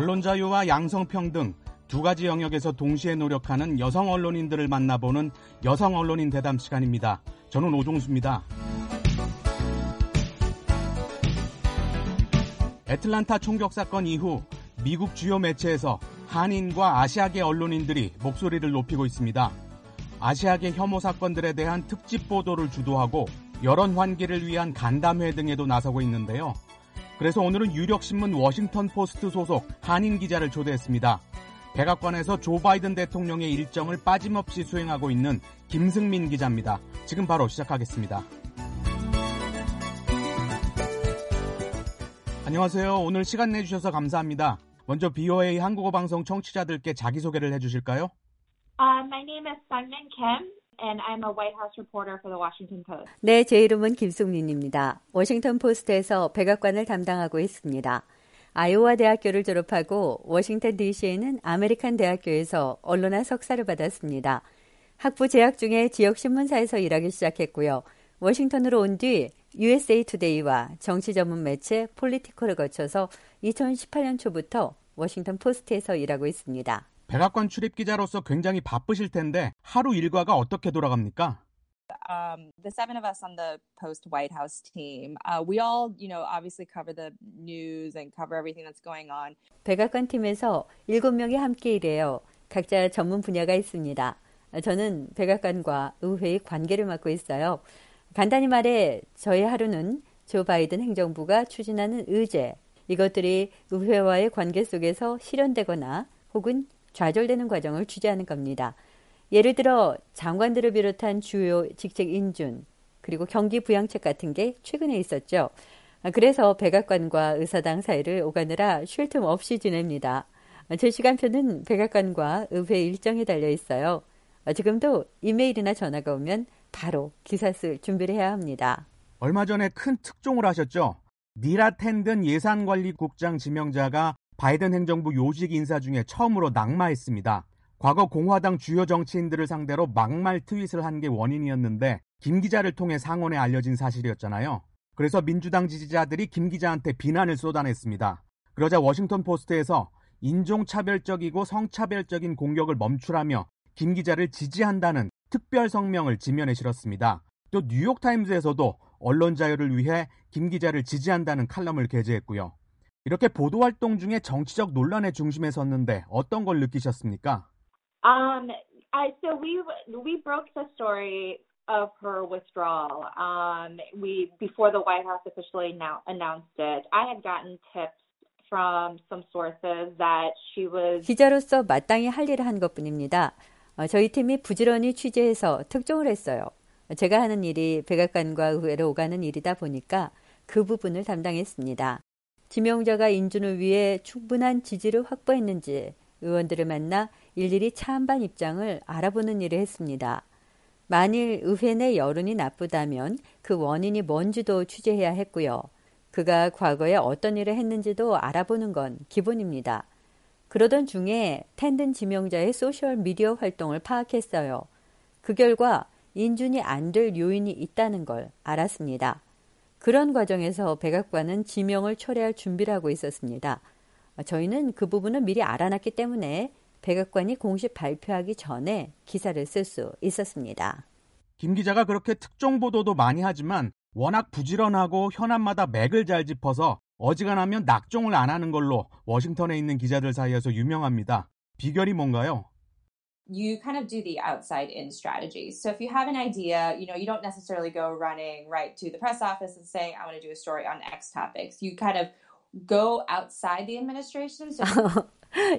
언론 자유와 양성평등 두 가지 영역에서 동시에 노력하는 여성 언론인들을 만나보는 여성 언론인 대담 시간입니다. 저는 오종수입니다. 애틀란타 총격 사건 이후 미국 주요 매체에서 한인과 아시아계 언론인들이 목소리를 높이고 있습니다. 아시아계 혐오 사건들에 대한 특집 보도를 주도하고 여론 환기를 위한 간담회 등에도 나서고 있는데요. 그래서 오늘은 유력신문 워싱턴 포스트 소속 한인 기자를 초대했습니다. 백악관에서 조 바이든 대통령의 일정을 빠짐없이 수행하고 있는 김승민 기자입니다. 지금 바로 시작하겠습니다. 안녕하세요. 오늘 시간 내주셔서 감사합니다. 먼저 BOA 한국어 방송 청취자들께 자기소개를 해주실까요? Uh, my name is Sungmin Kim. And I'm a White House reporter for the Washington Post. 네, 제 이름은 김승민입니다. 워싱턴 포스트에서 백악관을 담당하고 있습니다. 아이오와 대학교를 졸업하고 워싱턴 DC에는 아메리칸 대학교에서 언론학 석사를 받았습니다. 학부 재학 중에 지역 신문사에서 일하기 시작했고요. 워싱턴으로 온 뒤 USA 투데이와 정치 전문 매체 폴리티코를 거쳐서 2018년 초부터 워싱턴 포스트에서 일하고 있습니다. 백악관 출입 기자로서 굉장히 바쁘실 텐데 하루 일과가 어떻게 돌아갑니까? Um, the seven of us on the post White House team, uh, we all, you know, obviously cover the news and cover everything that's going on. 백악관 팀에서 일곱 명이 함께 일해요. 각자 전문 분야가 있습니다. 저는 백악관과 의회의 관계를 맡고 있어요. 간단히 말해 저희 하루는 조 바이든 행정부가 추진하는 의제, 이것들이 의회와의 관계 속에서 실현되거나 혹은 좌절되는 과정을 취재하는 겁니다. 예를 들어 장관들을 비롯한 주요 직책 인준 그리고 경기 부양책 같은 게 최근에 있었죠. 그래서 백악관과 의사당 사이를 오가느라 쉴 틈 없이 지냅니다. 제 시간표는 백악관과 의회 일정에 달려 있어요. 지금도 이메일이나 전화가 오면 바로 기사 쓸 준비를 해야 합니다. 얼마 전에 큰 특종을 하셨죠. 니라 텐든 예산관리국장 지명자가 바이든 행정부 요직 인사 중에 처음으로 낙마했습니다. 과거 공화당 주요 정치인들을 상대로 막말 트윗을 한 게 원인이었는데 김 기자를 통해 상원에 알려진 사실이었잖아요. 그래서 민주당 지지자들이 김 기자한테 비난을 쏟아냈습니다. 그러자 워싱턴 포스트에서 인종차별적이고 성차별적인 공격을 멈추라며 김 기자를 지지한다는 특별 성명을 지면에 실었습니다. 또 뉴욕타임즈에서도 언론 자유를 위해 김 기자를 지지한다는 칼럼을 게재했고요. 이렇게 보도 활동 중에 정치적 논란의 중심에 섰는데 어떤 걸 느끼셨습니까? Um, I, so we we broke the story of her withdrawal. Um, we before the White House officially now announced it. I had gotten tips from some sources that she was 기자로서 마땅히 할 일을 한 것뿐입니다. 어, 저희 팀이 부지런히 취재해서 특종을 했어요. 제가 하는 일이 백악관과 의회로 오가는 일이다 보니까 그 부분을 담당했습니다. 지명자가 인준을 위해 충분한 지지를 확보했는지 의원들을 만나 일일이 차한반 입장을 알아보는 일을 했습니다. 만일 의회 내 여론이 나쁘다면 그 원인이 뭔지도 취재해야 했고요. 그가 과거에 어떤 일을 했는지도 알아보는 건 기본입니다. 그러던 중에 텐든 지명자의 소셜 미디어 활동을 파악했어요. 그 결과 인준이 안 될 요인이 있다는 걸 알았습니다. 그런 과정에서 백악관은 지명을 철회할 준비를 하고 있었습니다. 저희는 그 부분을 미리 알아놨기 때문에 백악관이 공식 발표하기 전에 기사를 쓸 수 있었습니다. 김 기자가 그렇게 특종 보도도 많이 하지만 워낙 부지런하고 현안마다 맥을 잘 짚어서 어지간하면 낙종을 안 하는 걸로 워싱턴에 있는 기자들 사이에서 유명합니다. 비결이 뭔가요? You kind of do the outside in strategy. So if you have an idea, you know, you don't necessarily go running right to the press office and saying, I want to do a story on X topics. You kind of go outside the administration. So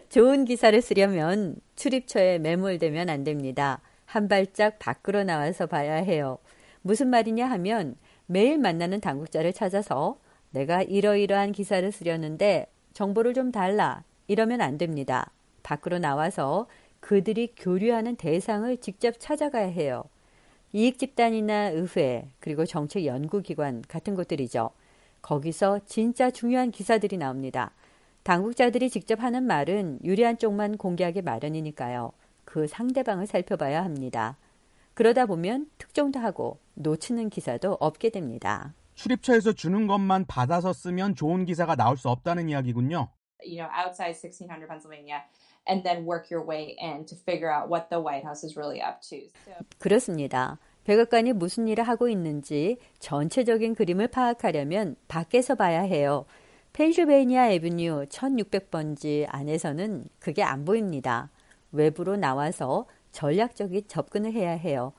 좋은 기사를 쓰려면 출입처에 매몰되면 안 됩니다. 한 발짝 밖으로 나와서 봐야 해요. 무슨 말이냐 하면 매일 만나는 당국자를 찾아서 내가 이러이러한 기사를 쓰려는데 정보를 좀 달라. 이러면 안 됩니다. 밖으로 나와서 그들이 교류하는 대상을 직접 찾아가야 해요. 이익집단이나 의회, 그리고 정책연구기관 같은 곳들이죠. 거기서 진짜 중요한 기사들이 나옵니다. 당국자들이 직접 하는 말은 유리한 쪽만 공개하기 마련이니까요. 그 상대방을 살펴봐야 합니다. 그러다 보면 특종도 하고 놓치는 기사도 없게 됩니다. 출입처에서 주는 것만 받아서 쓰면 좋은 기사가 나올 수 없다는 이야기군요. you know, outside 1600 Pennsylvania and then work your way in to figure out what the White House is really up to. So. 그렇습니다. 백악관이 무슨 일을 하고 있는지 전체적인 그림을 파악하려면 밖에서 봐야 해요. 펜실베이니아 에비뉴 1600번지 안에서는 그게 안 보입니다. 외부로 나와서 전략적인 접근을 해야 해요.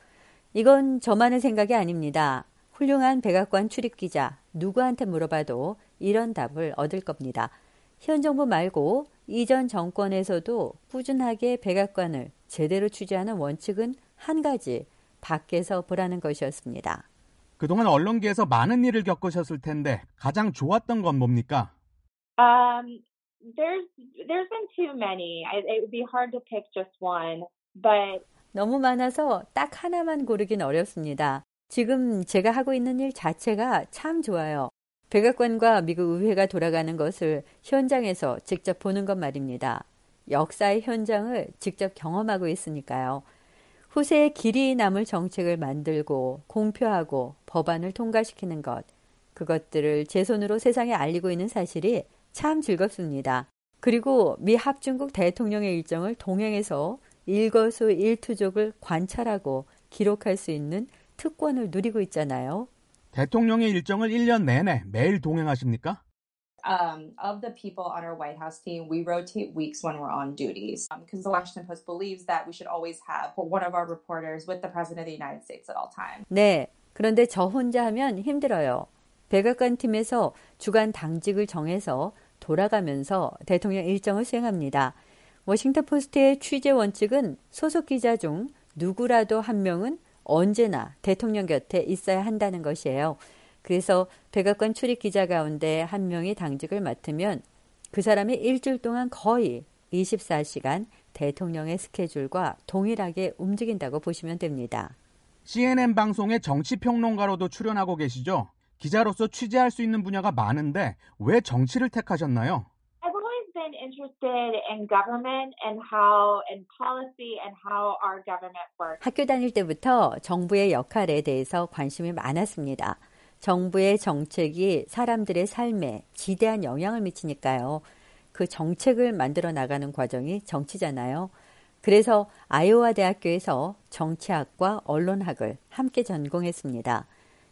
이건 저만의 생각이 아닙니다. 훌륭한 백악관 출입 기자 누구한테 물어봐도 이런 답을 얻을 겁니다. 현 정부 말고 이전 정권에서도 꾸준하게 백악관을 제대로 취재하는 원칙은 한 가지 밖에서 보라는 것이었습니다. 그동안 언론계에서 많은 일을 겪으셨을 텐데 가장 좋았던 건 뭡니까? Um, there's there's been too many. I, it would be hard to pick just one, but 너무 많아서 딱 하나만 고르긴 어렵습니다. 지금 제가 하고 있는 일 자체가 참 좋아요. 백악관과 미국 의회가 돌아가는 것을 현장에서 직접 보는 것 말입니다. 역사의 현장을 직접 경험하고 있으니까요. 후세에 길이 남을 정책을 만들고 공표하고 법안을 통과시키는 것, 그것들을 제 손으로 세상에 알리고 있는 사실이 참 즐겁습니다. 그리고 미 합중국 대통령의 일정을 동행해서 일거수 일투족을 관찰하고 기록할 수 있는 특권을 누리고 있잖아요. 대통령의 일정을 1년 내내 매일 동행하십니까? um, of the people on our White House team, we rotate weeks when we're on duties because um, the Washington Post believes that we should always have one of our reporters with the President of the United States at all times. 네. 그런데 저 혼자 하면 힘들어요. 백악관 팀에서 주간 당직을 정해서 돌아가면서 대통령 일정을 수행합니다. 워싱턴 포스트의 취재 원칙은 소속 기자 중 누구라도 한 명은 언제나 대통령 곁에 있어야 한다는 것이에요. 그래서 백악관 출입 기자 가운데 한 명이 당직을 맡으면 그 사람이 일주일 동안 거의 24시간 대통령의 스케줄과 동일하게 움직인다고 보시면 됩니다. CNN 방송의 정치평론가로도 출연하고 계시죠? 기자로서 취재할 수 있는 분야가 많은데 왜 정치를 택하셨나요? Been interested in government and how and policy and how our government works. 학교 다닐 때부터 정부의 역할에 대해서 관심이 많았습니다. 정부의 정책이 사람들의 삶에 지대한 영향을 미치니까요. 그 정책을 만들어 나가는 과정이 정치잖아요. 그래서 아이오와 대학교에서 정치학과 언론학을 함께 전공했습니다.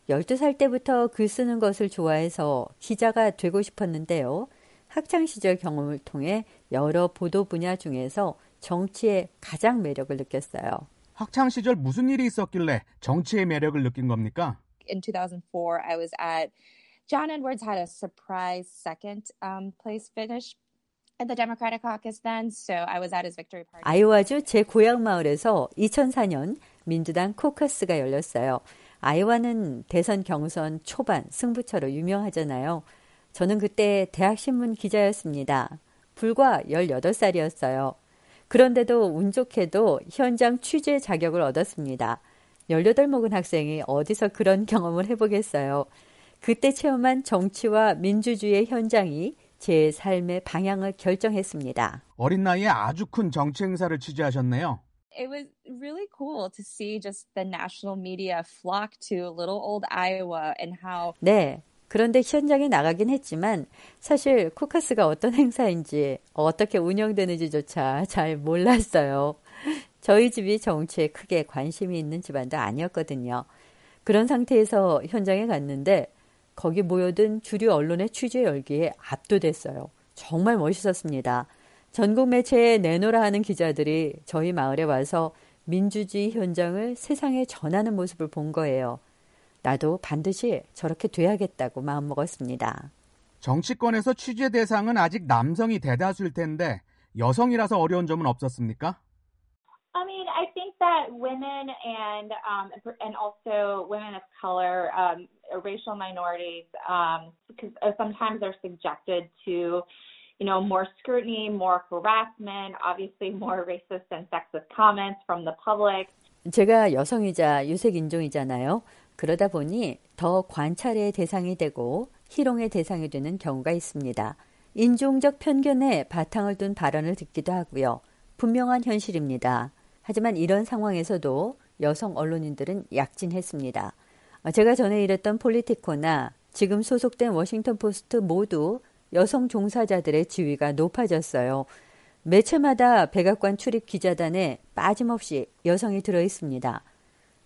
12살 때부터 글 쓰는 것을 좋아해서 기자가 되고 싶었는데요. 학창 시절 경험을 통해 여러 보도 분야 중에서 정치의 가장 매력을 느꼈어요. 학창 시절 무슨 일이 있었길래 정치의 매력을 느낀 겁니까? in 2004, I was at John Edwards had a surprise second um, place finish in the Democratic caucus then, so I was at his victory party. 아이오와주 제 고향 마을에서 2004년 민주당 코커스가 열렸어요. 아이오와는 대선 경선 초반 승부처로 유명하잖아요. 저는 그때 대학신문 기자였습니다. 불과 18살이었어요. 그런데도 운 좋게도 현장 취재 자격을 얻었습니다. 18 먹은 학생이 어디서 그런 경험을 해보겠어요. 그때 체험한 정치와 민주주의의 현장이 제 삶의 방향을 결정했습니다. 어린 나이에 아주 큰 정치 행사를 취재하셨네요. It was really cool to see just the national media flock to little old Iowa and how 네. 그런데 현장에 나가긴 했지만 사실 쿠카스가 어떤 행사인지 어떻게 운영되는지조차 잘 몰랐어요. 저희 집이 정치에 크게 관심이 있는 집안도 아니었거든요. 그런 상태에서 현장에 갔는데 거기 모여든 주류 언론의 취재 열기에 압도됐어요. 정말 멋있었습니다. 전국 매체에 내놓으라 하는 기자들이 저희 마을에 와서 민주주의 현장을 세상에 전하는 모습을 본 거예요. 나도 반드시 저렇게 돼야겠다고 마음먹었습니다. 정치권에서 취재 대상은 아직 남성이 대다수일 텐데 여성이라서 어려운 점은 없었습니까? I mean, I think that women and um, and also women of color, um, racial minorities, um, because sometimes they're subjected to, you know, more scrutiny, more harassment, obviously more racist and sexist comments from the public. 제가 여성이자 유색 인종이잖아요. 그러다 보니 더 관찰의 대상이 되고 희롱의 대상이 되는 경우가 있습니다. 인종적 편견에 바탕을 둔 발언을 듣기도 하고요. 분명한 현실입니다. 하지만 이런 상황에서도 여성 언론인들은 약진했습니다. 제가 전에 일했던 폴리티코나 지금 소속된 워싱턴 포스트 모두 여성 종사자들의 지위가 높아졌어요. 매체마다 백악관 출입 기자단에 빠짐없이 여성이 들어 있습니다.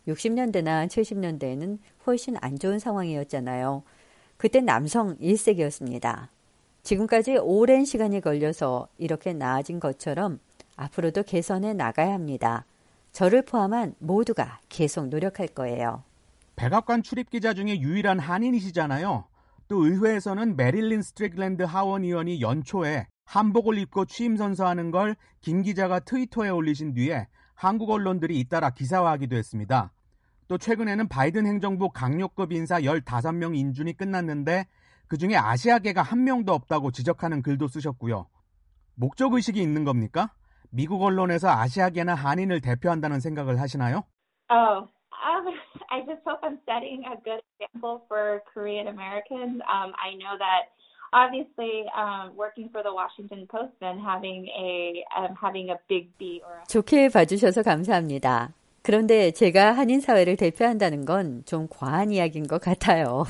60년대나 70년대에는 훨씬 안 좋은 상황이었잖아요. 그때 남성 1색이었습니다. 지금까지 오랜 시간이 걸려서 이렇게 나아진 것처럼 앞으로도 개선해 나가야 합니다. 저를 포함한 모두가 계속 노력할 거예요. 백악관 출입 기자 중에 유일한 한인이시잖아요. 또 의회에서는 메릴린 스트릭랜드 하원 의원이 연초에 한복을 입고 취임 선서하는 걸 김 기자가 트위터에 올리신 뒤에 한국 언론들이 잇따라 기사화하기도 했습니다. 또 최근에는 바이든 행정부 각료급 인사 15명 인준이 끝났는데 그중에 아시아계가 한 명도 없다고 지적하는 글도 쓰셨고요. 목적 의식이 있는 겁니까? 미국 언론에서 아시아계나 한인을 대표한다는 생각을 하시나요? Oh, um, I just hope I'm setting a good example for Korean Americans. Um, I know that obviously um, working for the Washington Post and having a um, having a big B or a 좋게 봐주셔서 감사합니다. 그런데 제가 한인 사회를 대표한다는 건 좀 과한 이야기인 것 같아요.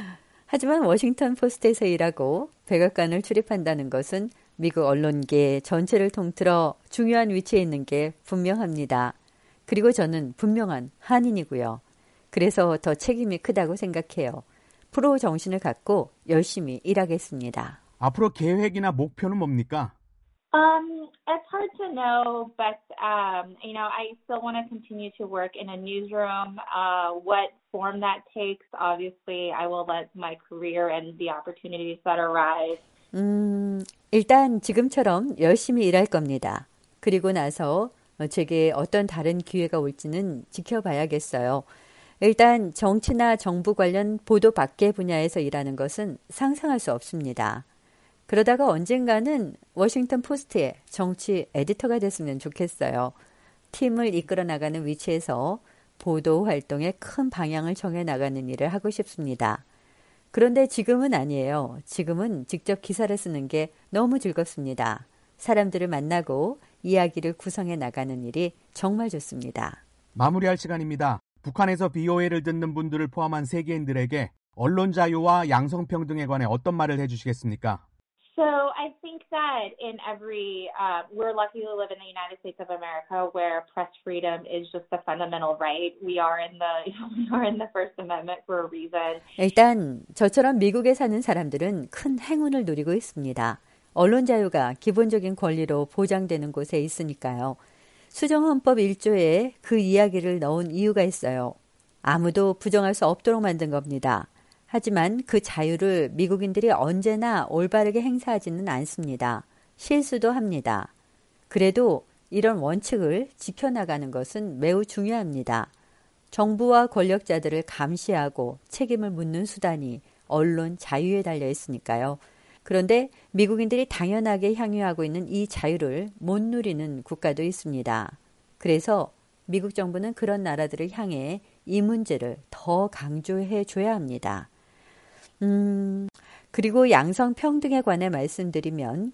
하지만 워싱턴 포스트에서 일하고 백악관을 출입한다는 것은 미국 언론계 전체를 통틀어 중요한 위치에 있는 게 분명합니다. 그리고 저는 분명한 한인이고요. 그래서 더 책임이 크다고 생각해요. 프로 정신을 갖고 열심히 일하겠습니다. 앞으로 계획이나 목표는 뭡니까? Um, it's hard to know, but um, you know, I still want to continue to work in a newsroom. Uh, what form that takes, obviously, I will let my career and the opportunities that arise. 음, 일단 지금처럼 열심히 일할 겁니다. 그리고 나서 제게 어떤 다른 기회가 올지는 지켜봐야겠어요. 일단 정치나 정부 관련 보도 밖의 분야에서 일하는 것은 상상할 수 없습니다. 그러다가 언젠가는 워싱턴 포스트의 정치 에디터가 됐으면 좋겠어요. 팀을 이끌어 나가는 위치에서 보도 활동의 큰 방향을 정해 나가는 일을 하고 싶습니다. 그런데 지금은 아니에요. 지금은 직접 기사를 쓰는 게 너무 즐겁습니다. 사람들을 만나고 이야기를 구성해 나가는 일이 정말 좋습니다. 마무리할 시간입니다. 북한에서 BOA를 듣는 분들을 포함한 세계인들에게 언론 자유와 양성평등에 관해 어떤 말을 해주시겠습니까? So I think that in every, uh, we're lucky to live in the United States of America where press freedom is just a fundamental right. We are in the, we are in the First Amendment for a reason. 일단 저처럼 미국에 사는 사람들은 큰 행운을 누리고 있습니다. 언론 자유가 기본적인 권리로 보장되는 곳에 있으니까요. 수정헌법 1조에 그 이야기를 넣은 이유가 있어요. 아무도 부정할 수 없도록 만든 겁니다. 하지만 그 자유를 미국인들이 언제나 올바르게 행사하지는 않습니다. 실수도 합니다. 그래도 이런 원칙을 지켜나가는 것은 매우 중요합니다. 정부와 권력자들을 감시하고 책임을 묻는 수단이 언론 자유에 달려 있으니까요. 그런데 미국인들이 당연하게 향유하고 있는 이 자유를 못 누리는 국가도 있습니다. 그래서 미국 정부는 그런 나라들을 향해 이 문제를 더 강조해 줘야 합니다. 음, 그리고 양성 평등에 관해 말씀드리면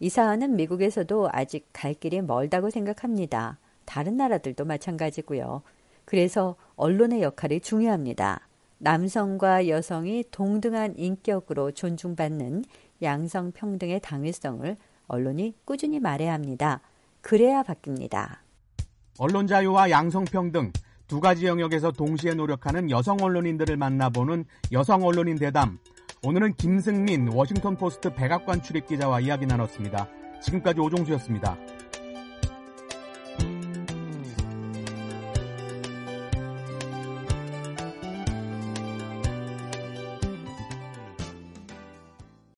이 사안은 미국에서도 아직 갈 길이 멀다고 생각합니다. 다른 나라들도 마찬가지고요. 그래서 언론의 역할이 중요합니다. 남성과 여성이 동등한 인격으로 존중받는 양성 평등의 당위성을 언론이 꾸준히 말해야 합니다. 그래야 바뀝니다. 언론 자유와 양성 평등 두 가지 영역에서 동시에 노력하는 여성 언론인들을 만나보는 여성 언론인 대담. 오늘은 김승민 워싱턴 포스트 백악관 출입 기자와 이야기 나눴습니다. 지금까지 오종수였습니다.